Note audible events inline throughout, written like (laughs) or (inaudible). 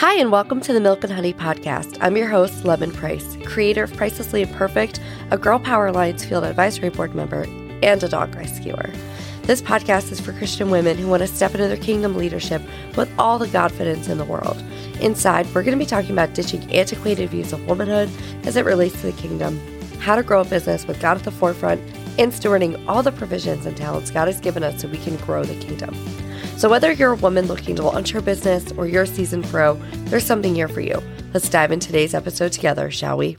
Hi, and welcome to the Milk and Honey podcast. I'm your host, Lemon Price, creator of Pricelessly Imperfect, a Girl Power Alliance Field Advisory Board member, and a dog rescuer. This podcast is for Christian women who want to step into their kingdom leadership with all the confidence in the world. Inside, we're going to be talking about ditching antiquated views of womanhood as it relates to the kingdom, how to grow a business with God at the forefront, and stewarding all the provisions and talents God has given us so we can grow the kingdom. So, whether you're a woman looking to launch her business or you're a seasoned pro, there's something here for you. Let's dive into today's episode together, shall we?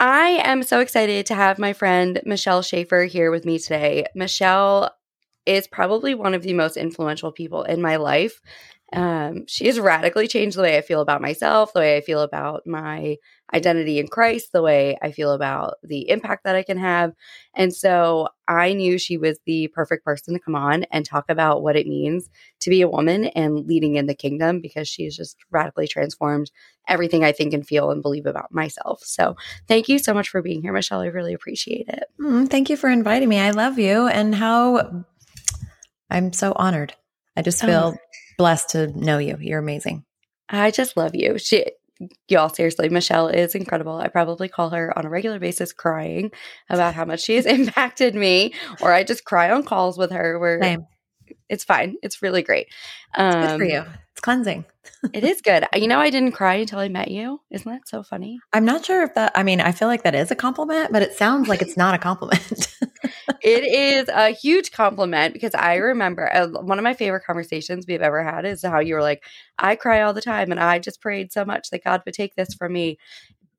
I am so excited to have my friend Michelle Schaffer here with me today. Michelle is probably one of the most influential people in my life. Um, she has radically changed the way I feel about myself, the way I feel about my identity in Christ, the way I feel about the impact that I can have. And so I knew she was the perfect person to come on and talk about what it means to be a woman and leading in the kingdom because she's just radically transformed everything I think and feel and believe about myself. So thank you so much for being here, Michelle. I really appreciate it. Mm, thank you for inviting me. I love you and how I'm so honored. I just feel oh. Blessed to know you. You're amazing. I just love you. She y'all seriously michelle is incredible. I probably call her on a regular basis crying about how much she has (laughs) impacted me or i just cry on calls with her where Same. it's fine. It's really great. Um, it's good for um, you. It's cleansing. it is good. You know i didn't cry until i met you. Isn't that so funny? I'm not sure if that i mean i feel like that is a compliment but it sounds like it's not a compliment (laughs) it is a huge compliment because I remember uh, one of my favorite conversations we've ever had is how you were like, I cry all the time and I just prayed so much that God would take this from me.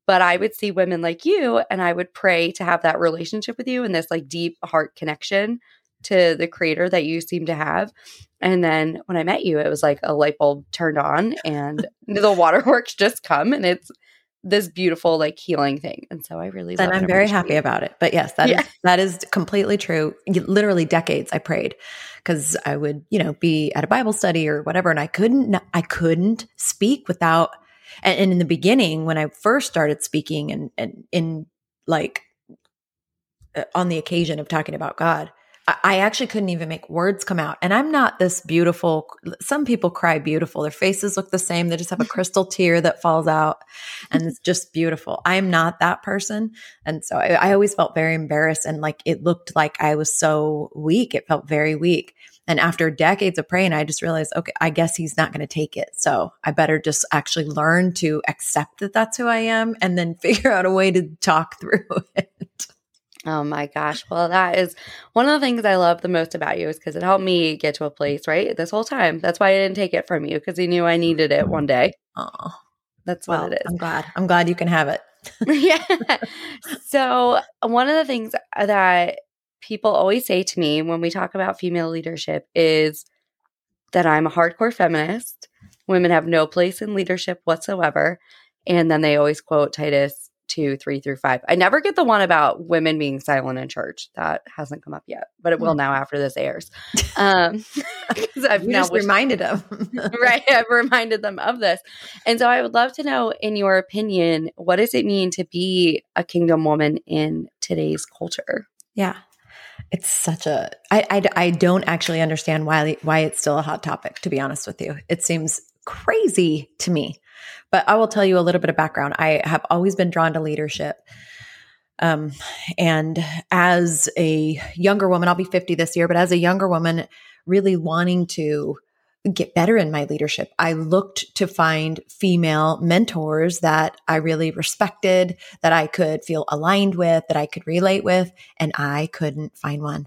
But I would see women like you and I would pray to have that relationship with you and this like deep heart connection to the creator that you seem to have. And then when I met you, it was like a light bulb turned on and the waterworks just come and it's this beautiful like healing thing. And so i really and i'm very happy about it. But yes that yeah. is, that is completely true. Literally decades i prayed because i would you know be at a bible study or whatever and i couldn't i couldn't speak without and, and in the beginning when i first started speaking and and in like uh, on the occasion of talking about god I actually couldn't even make words come out. And I'm not this beautiful. Some people cry beautiful. Their faces look the same. They just have a (laughs) crystal tear that falls out and it's just beautiful. I'm not that person. And so I, I, always felt very embarrassed and like it looked like I was so weak. It felt very weak. And after decades of praying, I just realized, okay, I guess he's not going to take it. So I better just actually learn to accept that that's who I am and then (laughs) figure out a way to talk through (laughs) it. Oh my gosh. Well, that is one of the things I love the most about you is because it helped me get to a place, right? This whole time. That's why I didn't take it from you because you knew I needed it one day. Oh, that's well, what it is. I'm glad. I'm glad you can have it. (laughs) yeah. So, one of the things that people always say to me when we talk about female leadership is that I'm a hardcore feminist. Women have no place in leadership whatsoever. And then they always quote Titus two, three through five. I never get the one about women being silent in church. That hasn't come up yet, but it will hmm. now after this airs. (laughs) Um, (laughs) I've you now just reminded (laughs) them, right? I've reminded them of this, and so I would love to know, in your opinion, what does it mean to be a kingdom woman in today's culture? Yeah, it's such a. I, I, I don't actually understand why why it's still a hot topic. To be honest with you, it seems crazy to me. But I will tell you a little bit of background. I have always been drawn to leadership. Um, and as a younger woman, I'll be 50 this year, but as a younger woman, really wanting to get better in my leadership, I looked to find female mentors that I really respected, that I could feel aligned with, that I could relate with, and I couldn't find one.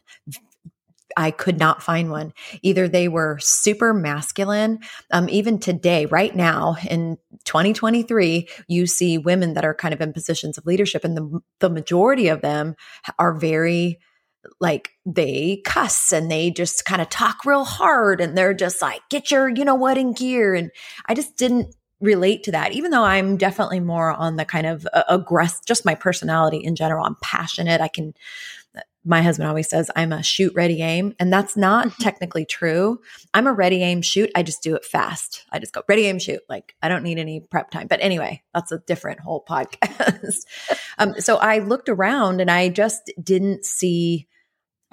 I could not find one. Either they were super masculine. Um, even today, right now in 2023, you see women that are kind of in positions of leadership, and the the majority of them are very like they cuss and they just kind of talk real hard and they're just like get your you know what in gear and i just didn't relate to that even though i'm definitely more on the kind of uh, aggressive just my personality in general i'm passionate i can my husband always says I'm a shoot, ready, aim. And that's not mm-hmm. technically true. I'm a ready, aim, shoot. I just do it fast. I just go ready, aim, shoot. Like I don't need any prep time. But anyway, that's a different whole podcast. (laughs) um, so I looked around and I just didn't see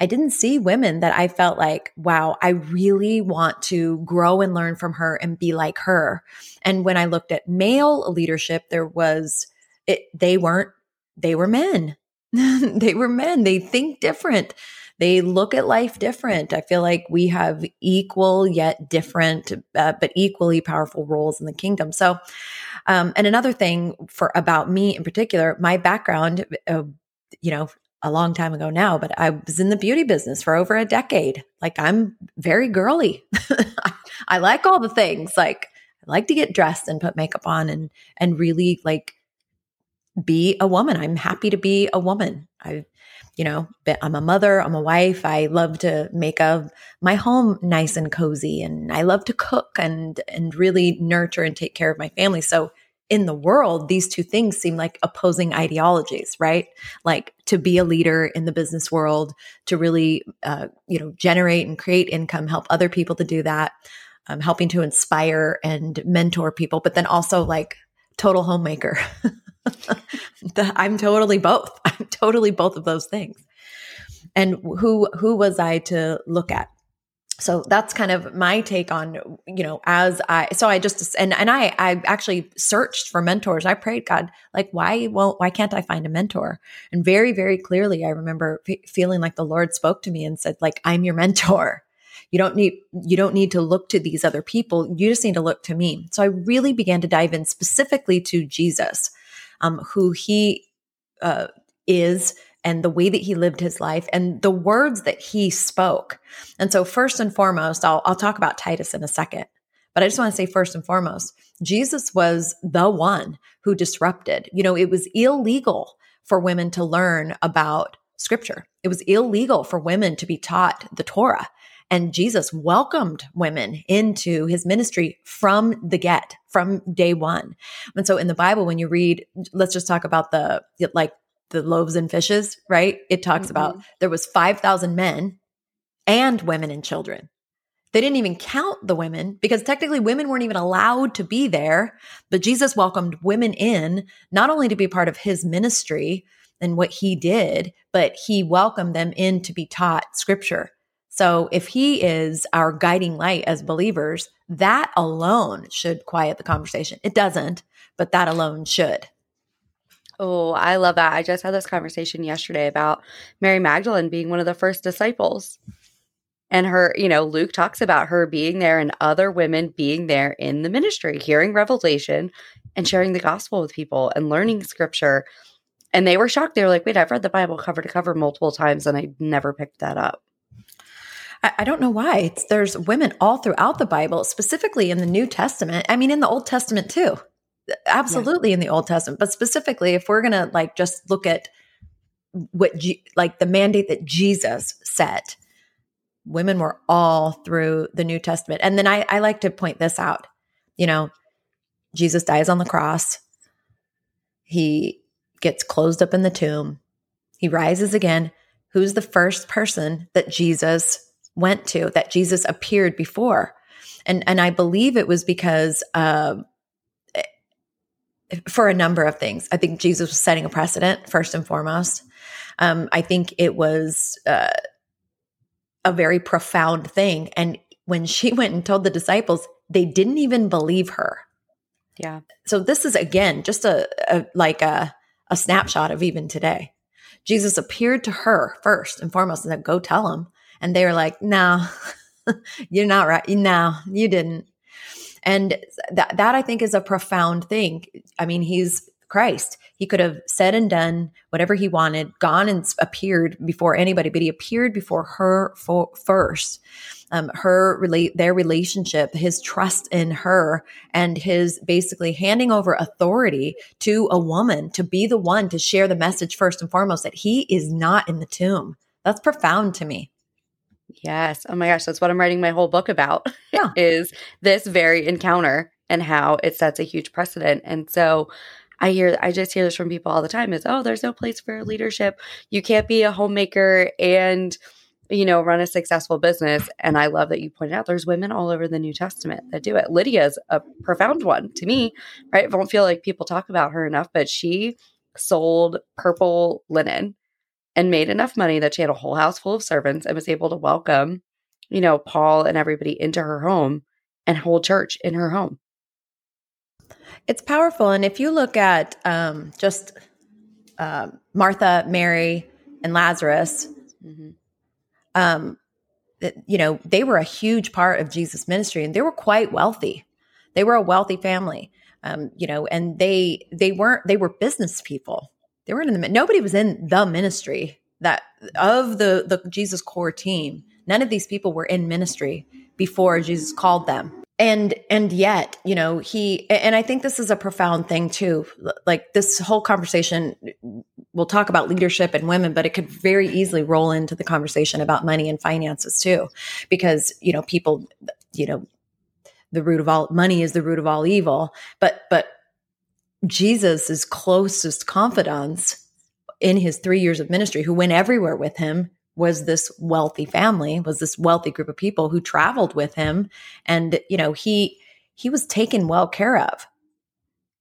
I didn't see women that I felt like, wow, I really want to grow and learn from her and be like her. And when I looked at male leadership, there was it, they weren't, they were men. (laughs) they were men. They think different. They look at life different. I feel like we have equal yet different, uh, but equally powerful roles in the kingdom. So, um, and another thing for about me in particular, my background, uh, you know, a long time ago now, but I was in the beauty business for over a decade. Like I'm very girly. (laughs) I like all the things. Like I like to get dressed and put makeup on and and really like be a woman. I'm happy to be a woman. I you know, I'm a mother, I'm a wife. I love to make a my home nice and cozy and I love to cook and and really nurture and take care of my family. So in the world, these two things seem like opposing ideologies, right? Like to be a leader in the business world, to really, uh, you know, generate and create income, help other people to do that, um, helping to inspire and mentor people, but then also like total homemaker. (laughs) the, (laughs) I'm totally both. (laughs) I'm totally both of those things. And who who was I to look at? so that's kind of my take on you know as i so i just and and i i actually searched for mentors i prayed god like why won't why can't i find a mentor and very very clearly i remember f- feeling like the lord spoke to me and said like i'm your mentor you don't need you don't need to look to these other people you just need to look to me so i really began to dive in specifically to jesus um, who he uh, is and the way that he lived his life and the words that he spoke. And so, first and foremost, I'll, I'll talk about Titus in a second, but I just want to say, first and foremost, Jesus was the one who disrupted. You know, it was illegal for women to learn about scripture, it was illegal for women to be taught the Torah. And Jesus welcomed women into his ministry from the get, from day one. And so in the Bible, when you read, let's just talk about the like the loaves and fishes, right? It talks mm-hmm. about there was 5,000 men and women and children. They didn't even count the women because technically women weren't even allowed to be there. But Jesus welcomed women in, not only to be part of his ministry and what he did, but he welcomed them in to be taught scripture. So if he is our guiding light as believers, that alone should quiet the conversation. It doesn't, but that alone should. Oh, I love that. I just had this conversation yesterday about Mary Magdalene being one of the first disciples. And her, you know, Luke talks about her being there and other women being there in the ministry, hearing revelation and sharing the gospel with people and learning scripture. And they were shocked. They were like, wait, I've read the Bible cover to cover multiple times and I never picked that up. I, I don't know why. It's, there's women all throughout the Bible, specifically in the New Testament. I mean, in the Old Testament too absolutely yeah. in the Old Testament, but specifically if we're going to like just look at what G- like the mandate that Jesus set, women were all through the New Testament. And then I, I like to point this out. You know, Jesus dies on the cross. He gets closed up in the tomb. He rises again. Who's the first person that Jesus went to, that Jesus appeared before? And and I believe it was because uh, for a number of things. I think Jesus was setting a precedent first and foremost. Um, I think it was uh, a very profound thing. And when she (laughs) went and told the disciples, they didn't even believe her. Yeah. So this is again just a, a like a a snapshot of even today. Jesus appeared to her first and foremost and said, "Go tell him." And they were like, "No, (laughs) you're not right. No, you didn't." And that, that I think is a profound thing. I mean, he's Christ. He could have said and done whatever he wanted, gone and appeared before anybody, but he appeared before her for, first. Um, her relate their relationship, his trust in her, and his basically handing over authority to a woman to be the one to share the message first and foremost that he is not in the tomb. That's profound to me. Yes. Oh my gosh, that's what I'm writing my whole book about. Yeah. (laughs) is this very encounter and how it sets a huge precedent. And so I hear I just hear this from people all the time is, "Oh, there's no place for leadership. You can't be a homemaker and you know, run a successful business." And I love that you pointed out there's women all over the New Testament that do it. Lydia's a profound one to me, right? I don't feel like people talk about her enough, but she sold purple linen and made enough money that she had a whole house full of servants and was able to welcome, you know, Paul and everybody into her home and hold church in her home. It's powerful. And if you look at um, just uh, Martha, Mary, and Lazarus, mm-hmm. um, you know, they were a huge part of Jesus' ministry and they were quite wealthy. They were a wealthy family, um, you know, and they they weren't they were business people. They weren't in the nobody was in the ministry that of the the Jesus core team. None of these people were in ministry before Jesus called them. And and yet, you know, he and I think this is a profound thing too. Like this whole conversation we'll talk about leadership and women, but it could very easily roll into the conversation about money and finances too. Because, you know, people, you know, the root of all money is the root of all evil. But but Jesus's closest confidants in his three years of ministry, who went everywhere with him, was this wealthy family, was this wealthy group of people who traveled with him, and you know he he was taken well care of.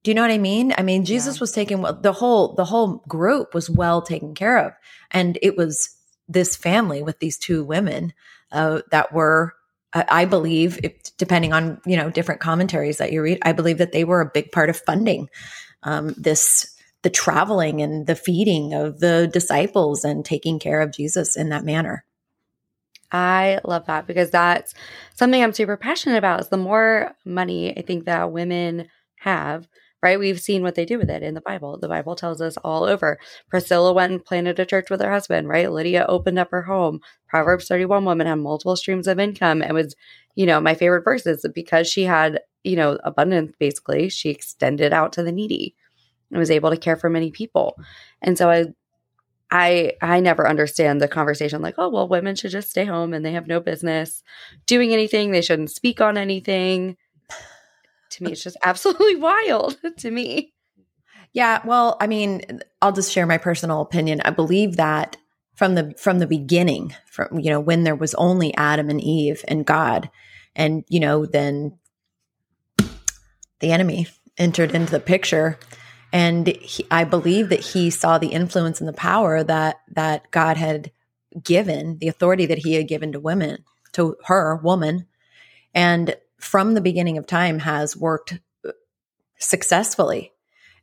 Do you know what I mean? I mean, Jesus yeah. was taken well, the whole the whole group was well taken care of, and it was this family with these two women uh, that were I believe, if, depending on you know different commentaries that you read, I believe that they were a big part of funding um, this the traveling and the feeding of the disciples and taking care of Jesus in that manner. I love that because that's something I'm super passionate about. Is the more money I think that women have, right? We've seen what they do with it in the Bible. The Bible tells us all over. Priscilla went and planted a church with her husband, right? Lydia opened up her home. Proverbs 31 woman had multiple streams of income and was, you know, my favorite verse is because she had, you know, abundance basically, she extended out to the needy and was able to care for many people. And so I I I never understand the conversation like, oh well, women should just stay home and they have no business doing anything. They shouldn't speak on anything to me it's just absolutely (laughs) wild to me. Yeah well i mean i'll just share my personal opinion. I believe that from the from the beginning from you know when there was only adam and eve and god and you know then the enemy entered into the picture. And he, i believe that he saw the influence and the power that that god had given the authority that he had given to women to her woman. And from the beginning of time has worked successfully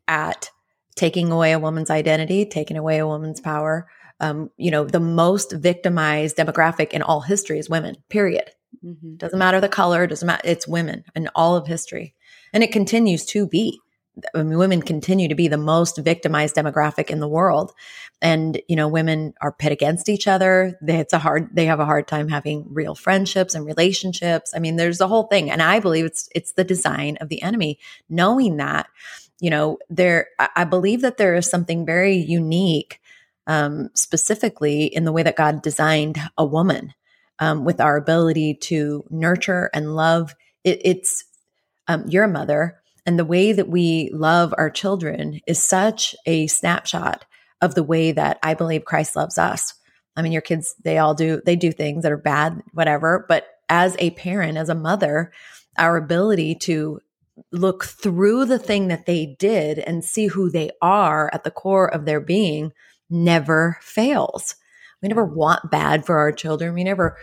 at taking away a woman's identity, taking away a woman's power. Um, you know, the most victimized demographic in all history is women, period. Mm-hmm. Doesn't matter the color, doesn't matter, it's women in all of history. And it continues to be. I mean, women continue to be the most victimized demographic in the world. And, you know, women are pit against each other. They, it's a hard, they have a hard time having real friendships and relationships. I mean, there's the whole thing. And I believe it's, it's the design of the enemy. Knowing that, you know, there, I believe that there is something very unique, um, specifically in the way that God designed a woman, um, with our ability to nurture and love. It, it's, um, you're a mother and the way that we love our children is such a snapshot of the way that I believe Christ loves us. I mean, your kids, they all do, they do things that are bad, whatever. But as a parent, as a mother, our ability to look through the thing that they did and see who they are at the core of their being never fails. We never want bad for our children. We never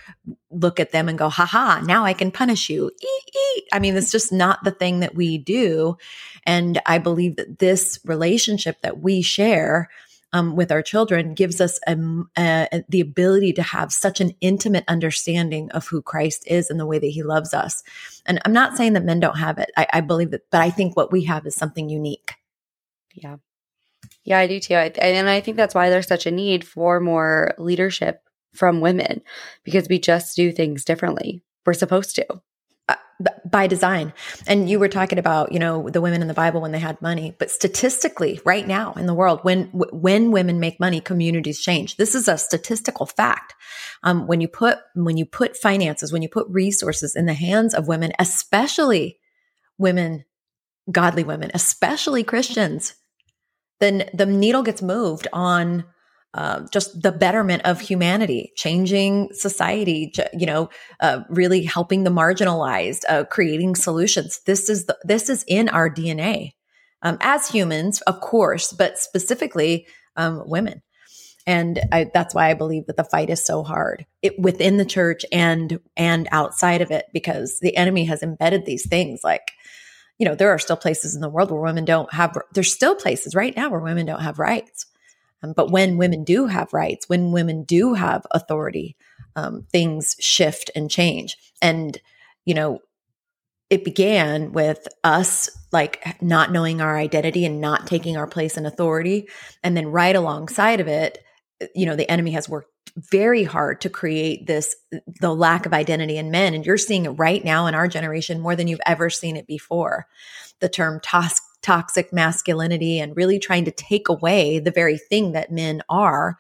look at them and go, haha, now I can punish you. Eat, eat. I mean, it's just not the thing that we do. And I believe that this relationship that we share um, with our children gives us a, a, the ability to have such an intimate understanding of who Christ is and the way that he loves us. And I'm not saying that men don't have it. I, I believe that, but I think what we have is something unique. Yeah. Yeah, I do too. I, and I think that's why there's such a need for more leadership from women because we just do things differently. We're supposed to. Uh, by design. And you were talking about, you know, the women in the Bible when they had money, but statistically right now in the world, when, when women make money, communities change. This is a statistical fact. Um, when you put, when you put finances, when you put resources in the hands of women, especially women, godly women, especially Christians, then the needle gets moved on uh, just the betterment of humanity, changing society, you know, uh, really helping the marginalized, uh, creating solutions. This is the, this is in our DNA um, as humans, of course, but specifically um, women. and I, that's why I believe that the fight is so hard it, within the church and and outside of it because the enemy has embedded these things like you know there are still places in the world where women don't have there's still places right now where women don't have rights. Um, but when women do have rights when women do have authority um, things shift and change. And you know it began with us like not knowing our identity and not taking our place in authority. And then right alongside of it Uh, you know the enemy has worked very hard to create this uh, the lack of identity in men and you're seeing it right now in our generation more than you've ever seen it before. The term tos- toxic masculinity and really trying to take away the very thing that men are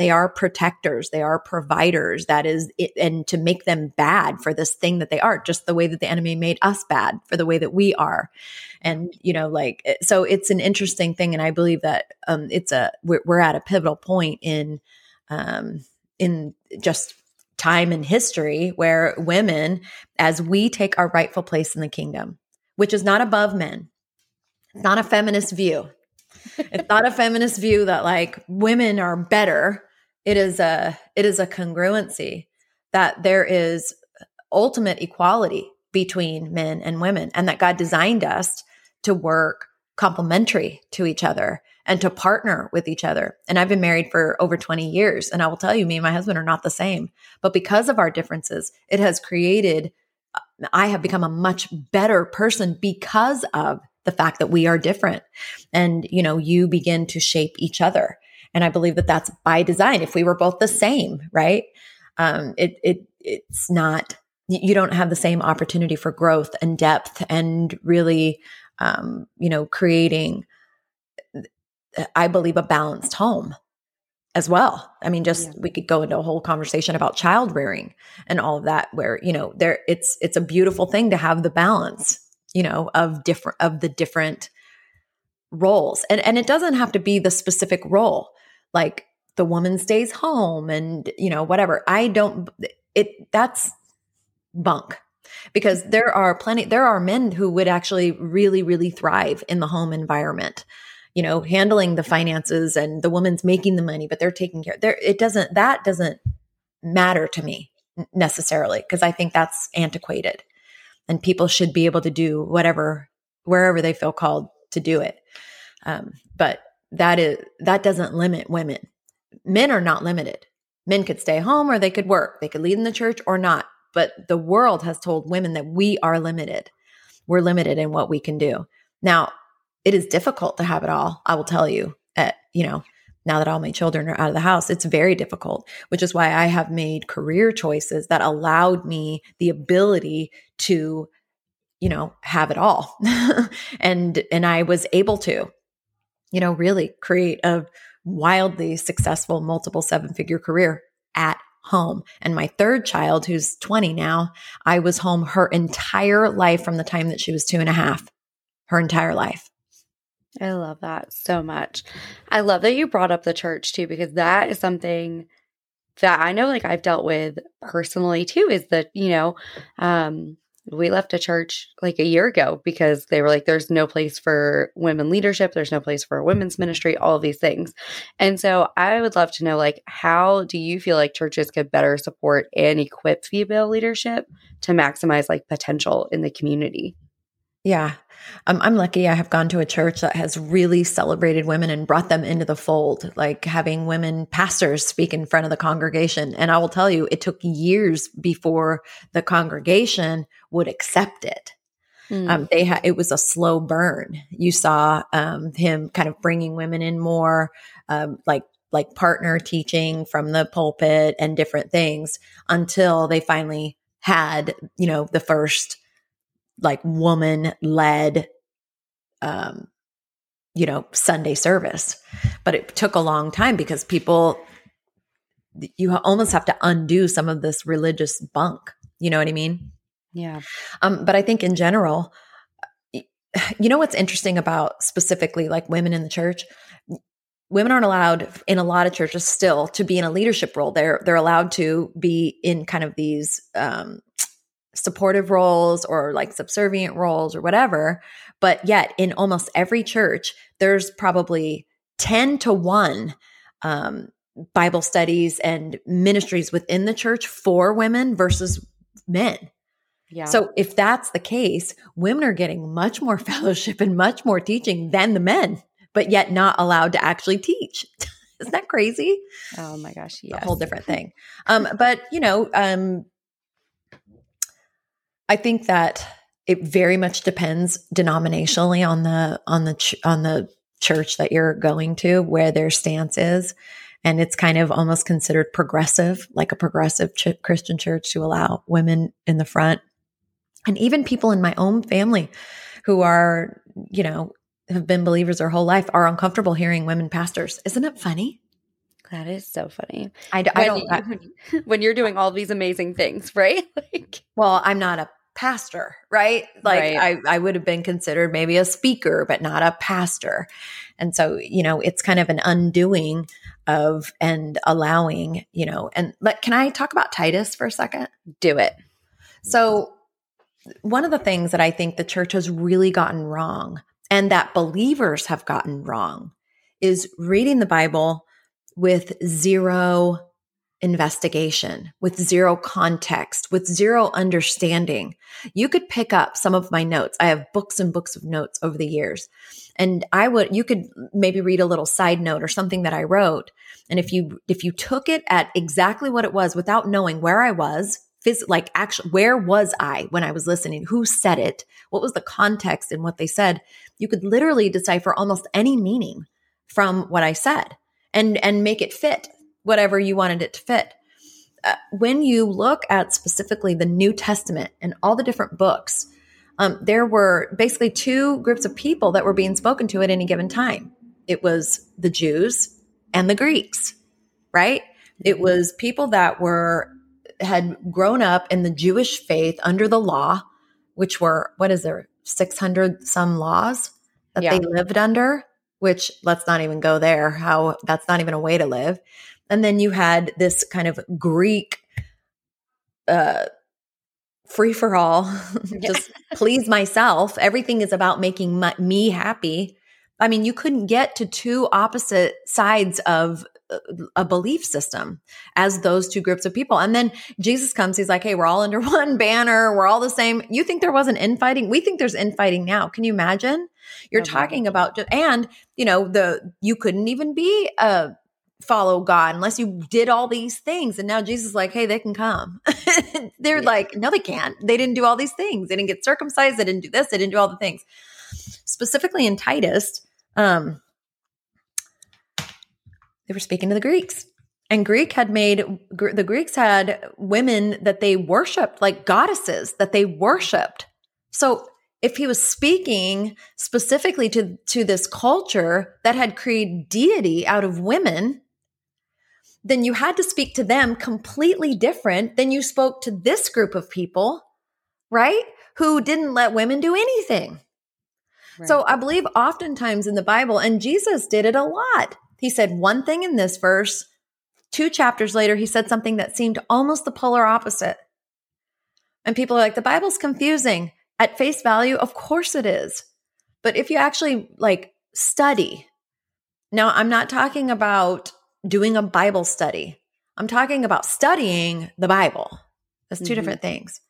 they are protectors. They are providers. That is it, and to make them bad for this thing that they are just the way that the enemy made us bad for the way that we are. And you know like eh, so it's an interesting thing. And i believe that um it's a we're, we're at a pivotal point in um in just time and history where women as we take our rightful place in the kingdom which is not above men it's not a feminist view. It's not a feminist view that like women are better it is a it is a congruency that there is ultimate equality between men and women and that God designed us to work complementary to each other and to partner with each other. And I've been married for over 20 years and I will tell you me and my husband are not the same. But because of our differences, it has created I have become a much better person because of the fact that we are different. And you know, you begin to shape each other and I believe that that's by design. If we were both the same, right? Um, it, it, it's not, you don't have the same opportunity for growth and depth and really, um, you know, creating, I believe, a balanced home as well. I mean, just yeah. we could go into a whole conversation about child rearing and all of that, where you know, there it's it's a beautiful thing to have the balance, you know, of different of the different roles, and and it doesn't have to be the specific role like the woman stays home and you know whatever. I don't it that's bunk. Because there are plenty there are men who would actually really really thrive in the home environment you know handling the finances and the woman's making the money but they're taking care there it doesn't that doesn't matter to me necessarily because i think that's antiquated. And people should be able to do whatever wherever they feel called to do it. Um, but that is that doesn't limit women. Men are not limited. Men could stay home or they could work. They could lead in the church or not. But the world has told women that we are limited. We're limited in what we can do. Now, it is difficult to have it all. I will tell you at, you know, now that all my children are out of the house, it's very difficult, which is why I have made career choices that allowed me the ability to, you know, have it all. (laughs) and and I was able to you know, really create a wildly successful multiple seven figure career at home. And my third child, who's 20 now, I was home her entire life from the time that she was two and a half, her entire life. I love that so much. I love that you brought up the church too, because that is something that I know like I've dealt with personally too, is that, you know, um, we left a church like a year ago because they were like there's no place for women leadership. There's no place for women's ministry all these things. And so i would love to know like how do you feel like churches could better support and equip female leadership to maximize like potential in the community yeah um, I'm lucky I have gone to a church that has really celebrated women and brought them into the fold, like having women pastors speak in front of the congregation. And I will tell you, it took years before the congregation would accept it. Mm. Um, they had it was a slow burn. You saw um, him kind of bringing women in more, um, like like partner teaching from the pulpit and different things until they finally had you know the first like woman led um you know sunday service. But it took a long time because people you almost have to undo some of this religious bunk. You know what i mean? Yeah. Um but i think in general you know what's interesting about specifically like women in the church? Women aren't allowed in a lot of churches still to be in a leadership role. They're they're allowed to be in kind of these um supportive roles or like subservient roles or whatever. But yet, in almost every church, there's probably 10 to 1 um, Bible studies and ministries within the church for women versus men. Yeah. So if that's the case, women are getting much more (laughs) fellowship and much more teaching than the men, but yet not allowed to actually teach. (laughs) Isn't that crazy? Oh my gosh, yes. A whole different (laughs) thing. Um, but you know, um, I think that it very much depends denominationally on the on the ch- on the church that you're going to, where their stance is, and it's kind of almost considered progressive, like a progressive ch- Christian church to allow women in the front, and even people in my own family who are, you know, have been believers their whole life are uncomfortable hearing women pastors. Isn't it funny? That is so funny. I, I don't. You, (laughs) when you're doing all these amazing things, right? (laughs) like, well, I'm not a pastor, right? Like right. I, I would have been considered maybe a speaker, but not a pastor. And so, you know, it's kind of an undoing of and allowing, you know, and but can I talk about Titus for a second? Do it. So one of the things that I think the church has really gotten wrong and that believers have gotten wrong is reading the Bible with zero investigation, with zero context, with zero understanding. You could pick up some of my notes. I have books and books of notes over the years. And I would you could maybe read a little side note or something that I wrote. And if you if you took it at exactly what it was without knowing where I was, phys- like actually where was I when I was listening? Who said it? What was the context in what they said? You could literally decipher almost any meaning from what I said and and make it fit whatever you wanted it to fit. Uh, when you look at specifically the New Testament and all the different books, um, there were basically two groups of people that were being spoken to at any given time. It was the Jews and the Greeks, right? It mm-hmm. was people that were had grown up in the Jewish faith under the law, which were what is there, six hundred some laws that yeah. they lived under. Which let's not even go there. How that's not even a way to live. And then you had this kind of Greek uh, free for all, (laughs) just please myself. Everything is about making my, me happy. I mean, you couldn't get to two opposite sides of uh, a belief system as those two groups of people. And then Jesus comes, he's like, Hey, we're all under (laughs) one banner. We're all the same. You think there wasn't infighting? We think there's infighting now. Can you imagine? You're okay. talking about, and you know, the, you couldn't even be a follow God unless you did all these things. And now Jesus is like, hey, they can come. (laughs) They're yeah. like, no, they can't. They didn't do all these things. They didn't get circumcised. They didn't do this. They didn't do all the things. Specifically in Titus, um, they were speaking to the Greeks. And Greek had made, the Greeks had women that they worshiped, like goddesses that they worshiped. So if he was speaking specifically to, to this culture that had created deity out of women, then you had to speak to them completely different than you spoke to this group of people, right? Who didn't let women do anything. Right. So I believe oftentimes in the Bible, and Jesus did it a lot. He said one thing in this verse, two chapters later, he said something that seemed almost the polar opposite. And people are like, the Bible's confusing. At face value, of course it is. But if you actually like study, now I'm not talking about doing a Bible study. I'm talking about studying the Bible. That's 2 mm-hmm. different things.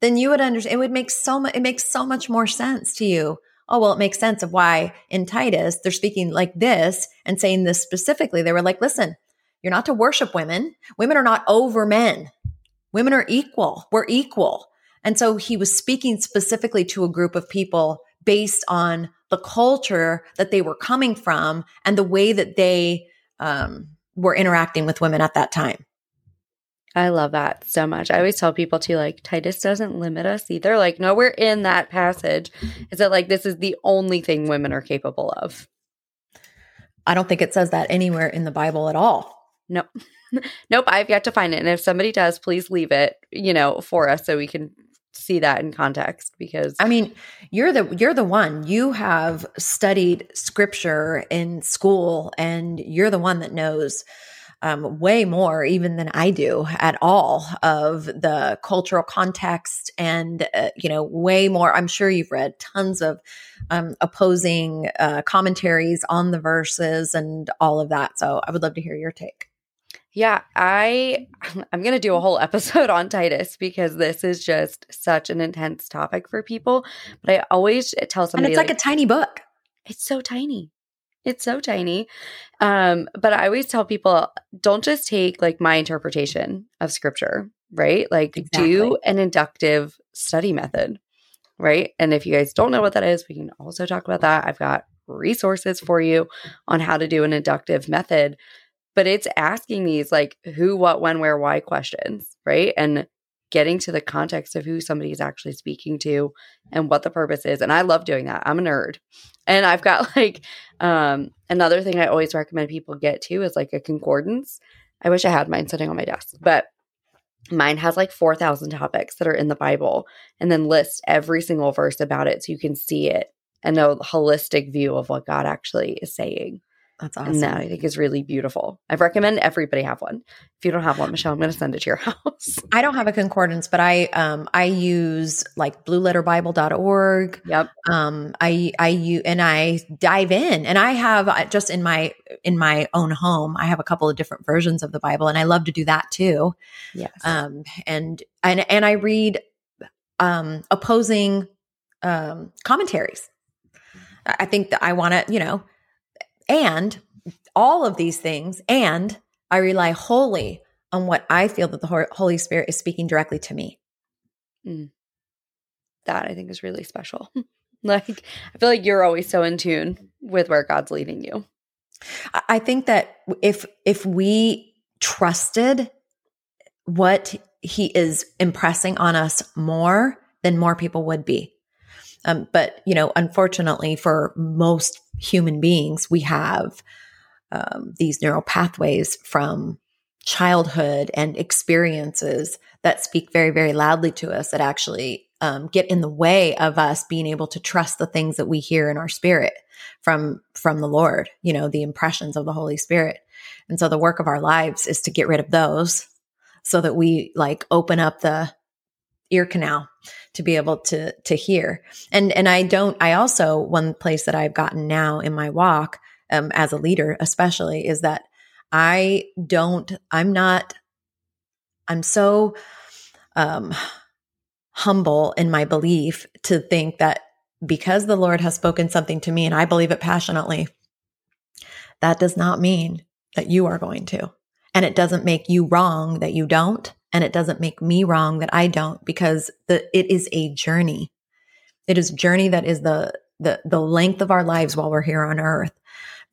Then you would understand it would make so much it makes so much more sense to you. Oh, well, it makes sense of why in Titus they're speaking like this and saying this specifically. They were like, listen, you're not to worship women. Women are not over men. Women are equal. We're equal. And so he was speaking specifically to a group of people based on the culture that they were coming from and the way that they um, were interacting with women at that time. I love that so much. I always tell people to like Titus doesn't limit us either. Like, no, we're in that passage. Is that like this is the only thing women are capable of? I don't think it says that anywhere in the Bible at all. Nope. (laughs) nope. I've yet to find it. And if somebody does, please leave it, you know, for us so we can see that in context because I mean, you're the you're the one. You have studied scripture in school and you're the one that knows um, way more even than I do at all of the cultural context and uh, you know way more. I'm sure you've read tons of um, opposing uh, commentaries on the verses and all of that. So I would love to hear your take. Yeah, I (laughs) I'm going to do a whole episode on Titus because this is just such an intense topic for people, but I always tell somebody And it's like, like a tiny book. It's so tiny. It's so tiny. Um, but I always tell people don't just take like my interpretation of scripture, right? Like exactly. do an inductive study method, right? And if you guys don't know what that is, we can also talk about that. I've got resources for you on how to do an inductive method. But it's asking these like who, what, when, where, why questions, right? And getting to the context of who somebody is actually speaking to and what the purpose is. And I love doing that. I'm a nerd. And I've got (laughs) like um, another thing I always recommend people get to is like a concordance. I wish I had mine sitting on my desk, but mine has like 4,000 topics that are in the Bible and then lists every single verse about it so you can see it and a holistic view of what God actually is saying. That's awesome. And that I think is really beautiful. I recommend everybody have one. If you don't have one, Michelle, I'm going to send it to your (laughs) house. I don't have a concordance, but I um I use like blueletterbible.org. Yep. Um I I use and I dive in and I have uh, just in my in my own home, I have a couple of different versions of the Bible and I love to do that too. Yes. Um and and and I read um opposing um commentaries. I think that I want to, you know, and all of these things, and I rely wholly on what I feel that the Holy Spirit is speaking directly to me. Mm. That I think is really special. (laughs) like, I feel like you're always so in tune with where God's leading you. I think that if if we trusted what he is impressing on us more, then more people would be. Um, but you know, unfortunately, for most human beings, we have um, these neural pathways from childhood and experiences that speak very, very loudly to us that actually um, get in the way of us being able to trust the things that we hear in our spirit from from the Lord. You know, the impressions of the Holy Spirit. And so, the work of our lives is to get rid of those, so that we like open up the ear canal to be able to to hear. And and I don't I also one place that I've gotten now in my walk um, as a leader especially is that I don't I'm not I'm so um humble in my belief to think that because the Lord has spoken something to me and I believe it passionately that does not mean that you are going to. And it doesn't make you wrong that you don't and it doesn't make me wrong that I don't because the it is a journey. It is a journey that is the the the length of our lives while we're here on earth.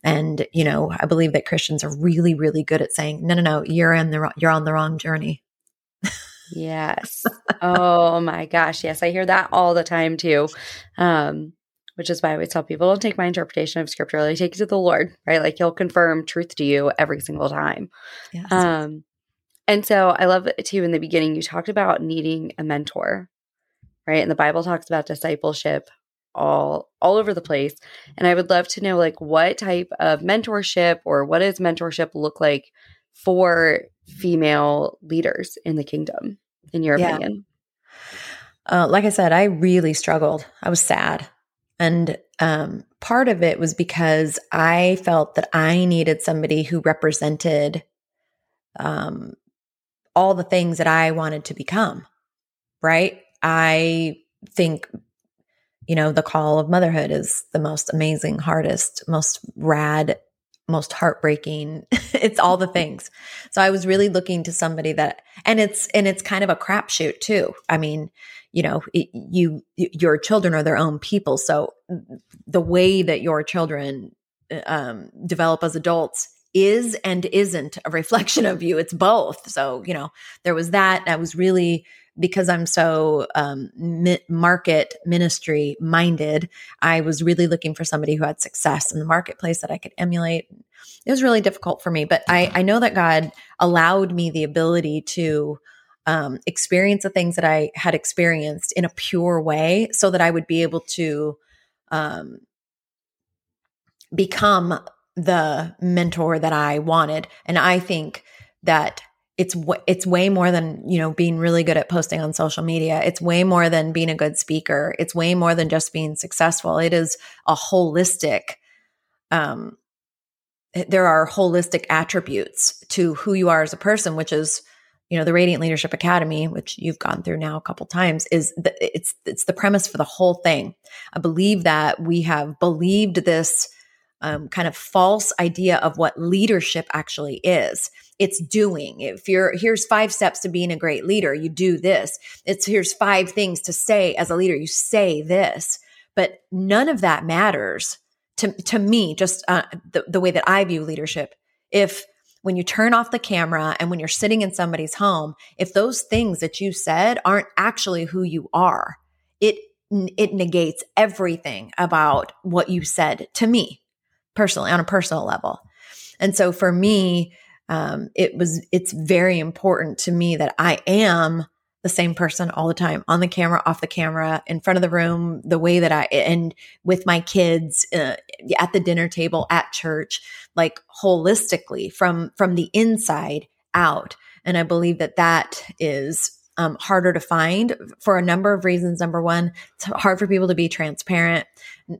And you know, I believe that Christians are really really good at saying, "No, no, no, you're in the you're on the wrong journey." yes. oh my gosh, yes, I hear that all the time too. Um which is why I always tell people don't take my interpretation of scripture, like take it to the Lord, right? Like he'll confirm truth to you every single time. Yes. Um and so I love it too in the beginning, you talked about needing a mentor, right? And the Bible talks about discipleship all all over the place. And I would love to know like what type of mentorship or what does mentorship look like for female leaders in the kingdom, in your yeah. opinion? Uh, like I said, I really struggled. I was sad. And um, part of it was because I felt that I needed somebody who represented um, all the things that I wanted to become, right? I think, you know, the call of motherhood is the most amazing, hardest, most rad, most heartbreaking. (laughs) it's all the mm-hmm. things. So I was really looking to somebody that, and it's, and it's kind of a crapshoot too. I mean, you know, it, you, your children are their own people. So mm, the way that your children uh, um, develop as adults is and isn't a reflection of you. It's both. So, you know, there was that. I was really, because I'm so um, mi- market ministry minded, I was really looking for somebody who had success in the marketplace that I could emulate. It was really difficult for me, but I, I know that God allowed me the ability to um, experience the things that I had experienced in a pure way so that I would be able to um, become the mentor that I wanted. And I think that it's it's way more than you know being really good at posting on social media it's way more than being a good speaker it's way more than just being successful it is a holistic um there are holistic attributes to who you are as a person, which is, you know, the Radiant Leadership Academy, which you've gone through now a couple times, is the, it's it's the premise for the whole thing. I believe that we have believed this um, kind of false idea of what leadership actually is. It's doing. If you're here's five steps to being a great leader, you do this. It's here's five things to say as a leader. You say this, but none of that matters to to me. Just uh, the the way that I view leadership. If when you turn off the camera and when you're sitting in somebody's home, if those things that you said aren't actually who you are, it it negates everything about what you said to me personally on a personal level. And so for me, um, it was it's very important to me that I am the same person all the time on the camera, off the camera, in front of the room, the way that I and with my kids uh, at the dinner table, at church, like holistically from from the inside out. And I believe that that is um, harder to find for a number of reasons. Number one, it's hard for people to be transparent.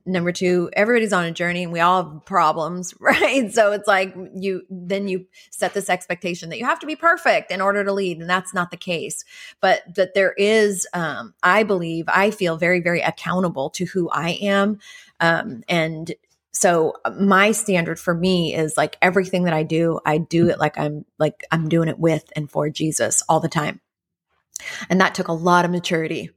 Number two, everybody's on a journey and we all have problems, (laughs) right? So it's like you then you set this expectation that you have to be perfect in order to lead, and that's not the case. But that there is, um, I believe, I feel very, very accountable to who I am, um, and so my standard for me is like everything that I do, I do it like I'm like I'm doing it with and for Jesus all the time. And that took a lot of maturity.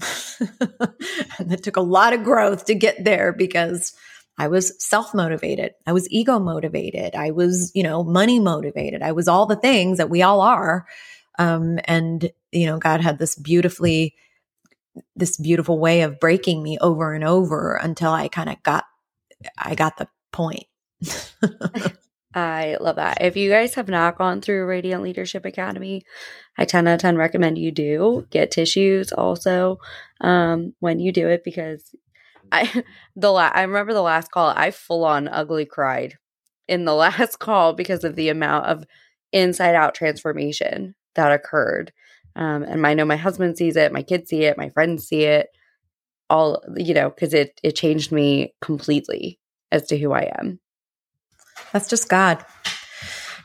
(laughs) and that took a lot of growth to get there because I was self motivated. I was ego motivated. I was, you know, money motivated. I was all the things that we all are. Um, and, you know, God had this beautifully, this beautiful way of breaking me over and over until I kind of got, I got the point. (laughs) I love that. If you guys have not gone through Radiant Leadership Academy, I 10 out of 10 recommend you do. Get tissues also um, when you do it because I (laughs) the la- I remember the last call I full on ugly cried in the (laughs) last call because of the amount of inside out transformation that occurred. Um, and I know my husband sees it, my kids see it, my friends see it, all you know, because it it changed me completely as to who I am. That's just God.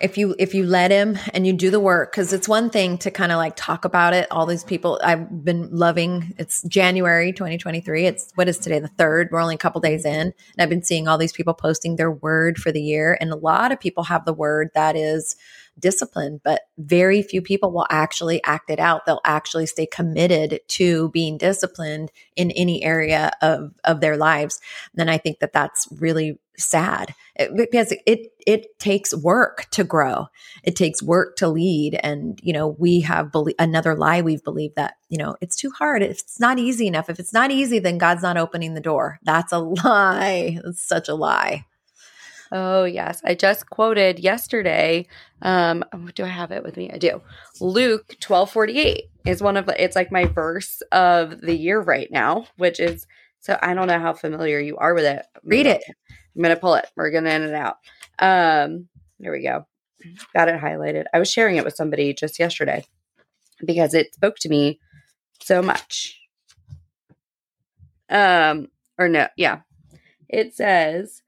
If you if you let him and you do the work cuz it's one thing to kind of like talk about it all these people I've been loving it's January 2023 it's what is today the 3rd we're only a couple days in and I've been seeing all these people posting their word for the year and a lot of people have the word that is discipline, but very few people will actually act it out. They'll actually stay committed to being disciplined in any area of, of their lives. And I think that that's really sad it, because it, it takes work to grow. It takes work to lead. And, you know, we have be- another lie we've believed that, you know, it's too hard. If it's not easy enough, if it's not easy, then God's not opening the door. That's a (laughs) lie. It's such a lie. Oh, yes. I just quoted yesterday. Um, oh, do I have it with me? I do. Luke 1248 is one of the, it's like my verse of the year right now, which is, so I don't know how familiar you are with it. Read it. I'm going to pull it. We're going to end it out. Um, there we go. Got it highlighted. I was sharing it with somebody just yesterday because it spoke to me so much. Um, or no, yeah. It says,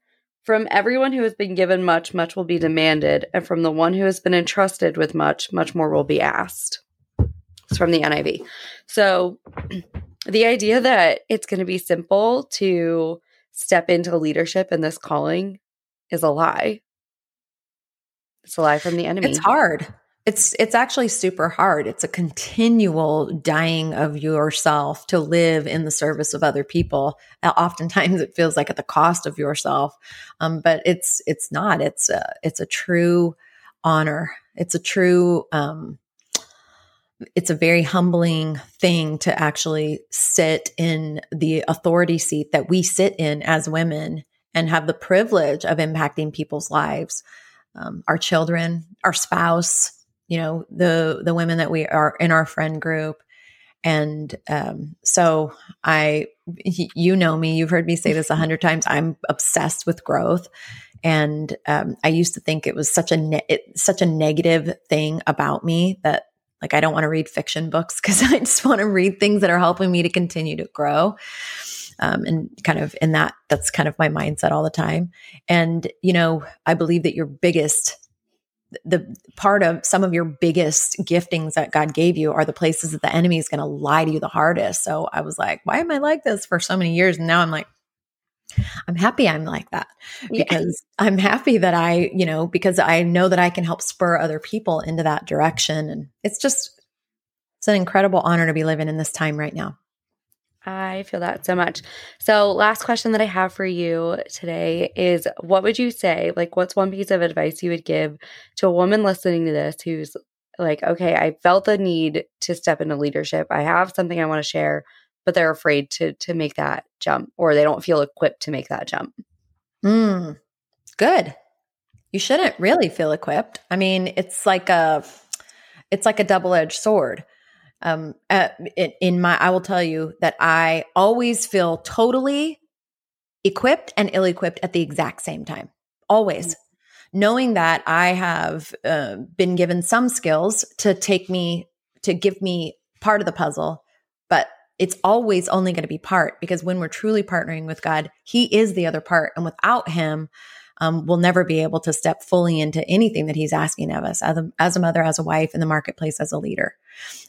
from everyone who has been given much, much will be demanded, and from the one who has been entrusted with much, much more will be asked. It's from the NIV. So the idea that it's going to be simple to step into leadership in this calling is a lie. It's a lie from the enemy. It's hard. It's it's actually super hard. It's a continual dying of yourself to live in the service of other people. Oftentimes, it feels like at the cost of yourself, um, but it's it's not. It's a it's a true honor. It's a true. Um, it's a very humbling thing to actually sit in the authority seat that we sit in as women and have the privilege of impacting people's lives, um, our children, our spouse, you know the the women that we are in our friend group. And um, so i you know me you've heard me say this a (laughs) hundred times. I'm obsessed with growth. And um, i used to think it was such a ne- it, such a negative thing about me that like i don't want to read fiction books because (laughs) i just want to read things that are helping me to continue to grow Um, and kind of in that, that's kind of my mindset all the time. And, you know, I believe that your biggest the part of some of your biggest giftings that God gave you are the places that the enemy is going to lie to you the hardest. So I was like, why am I like this for so many years? And now I'm like, I'm happy I'm like that because yeah. I'm happy that I, you know, because I know that I can help spur other people into that direction. And it's just, it's an incredible honor to be living in this time right now. I feel that so much. So, last question that I have for you today is what would you say? Like, what's one piece of advice you would give to a woman listening to this who's like, okay, I felt the need to step into leadership. I have something I want to share, but they're afraid to to make that jump or they don't feel equipped to make that jump. Mm, good. You shouldn't really feel equipped. I mean, it's like a it's like a double-edged sword um, uh, in, in my, I will tell you that I always feel totally equipped and ill equipped at the exact same time. Always. Mm-hmm. Knowing that I have uh, been given some skills to take me, to give me part of the puzzle, but it's always only going to be part because when we're truly partnering with God, He is the other part. And without Him, um, we'll never be able to step fully into anything that he's asking of us as a, as a mother, as a wife, in the marketplace, as a leader.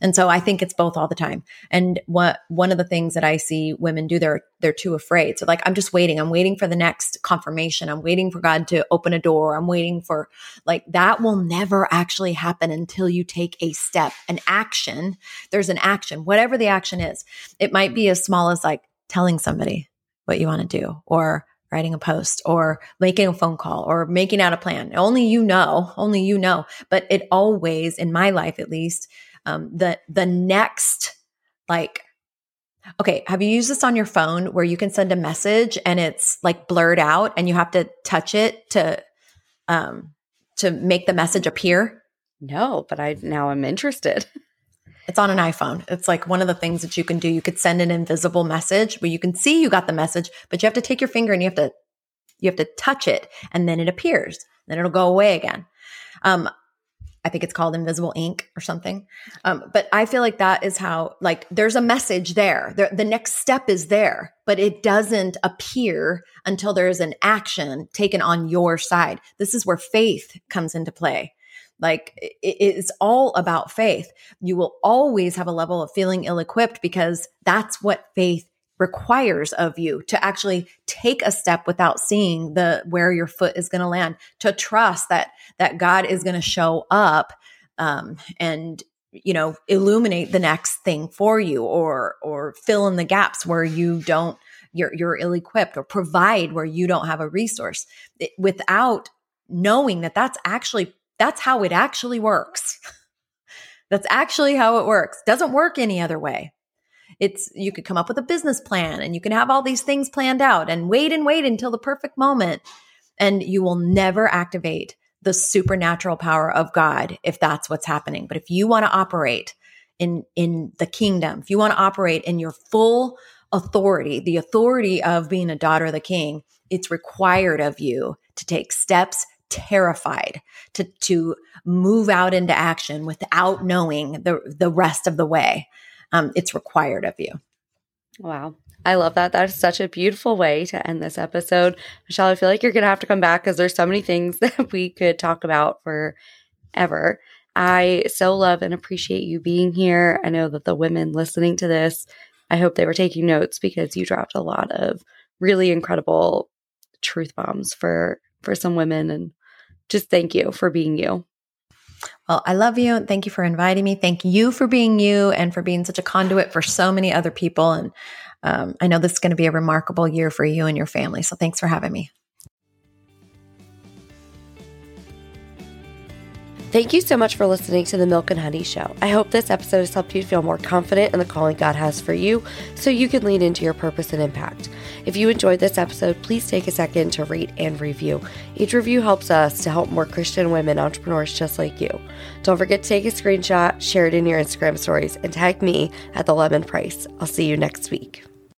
And so I think it's both all the time. And what one of the things that I see women do, they're they're too afraid. So like I'm just waiting. I'm waiting for the next confirmation. I'm waiting for God to open a door. I'm waiting for like that will never actually happen until you take a step, an action. There's an action, whatever the action is. It might be as small as like telling somebody what you want to do or writing a post or making a phone call or making out a plan. Only you know, only you know. But it always, in my life at least, um, the the next like okay have you used this on your phone where you can send a message and it's like blurred out and you have to touch it to um to make the message appear no but i now i'm interested (laughs) It's on an iPhone. It's like one of the things that you can do. You could send an invisible message where you can see you got the message, but you have to take your finger and you have to you have to touch it and then it appears. Then it'll go away again. Um, I think it's called invisible ink or something. Um, but I feel like that is how, like, there's a message there. The, the next step is there, but it doesn't appear until there's an action taken on your side. This is where faith comes into play. Like it's all about faith. You will always have a level of feeling ill equipped because that's what faith requires of you to actually take a step without seeing the where your foot is going to land to trust that that god is going to show up um, and you know illuminate the next thing for you or or fill in the gaps where you don't you're you're ill equipped or provide where you don't have a resource it, without knowing that that's actually that's how it actually works. (laughs) That's actually how it works. Doesn't work any other way. It's you could come up with a business plan and you can have all these things planned out and wait and wait until the perfect moment and you will never activate the supernatural power of God if that's what's happening. But if you want to operate in in the kingdom, if you want to operate in your full authority, the authority of being a daughter of the king, it's required of you to take steps terrified to to move out into action without knowing the the rest of the way um, it's required of you wow I love that. That is such a beautiful way to end this episode. Michelle, I feel like you're going to have to come back because there's so many things (laughs) that we could talk about forever. I so love and appreciate you being here. I know that the women listening to this, I hope they were taking notes because you dropped a lot of really incredible truth bombs for for some women and just thank you for being you. Well, I love you. And thank you for inviting me. Thank you for being you and for being such a conduit for so many other people. And um, I know this is going to be a remarkable year for you and your family. So thanks for having me. Thank you so much for listening to the Milk and Honey Show. I hope this episode has helped you feel more confident in the calling God has for you so you can lean into your purpose and impact. If you enjoyed this episode, please take a second to rate and review. Each review helps us to help more Christian women entrepreneurs just like you. Don't forget to take a screenshot, share it in your Instagram stories, and tag me at the Lemon Price. I'll see you next week.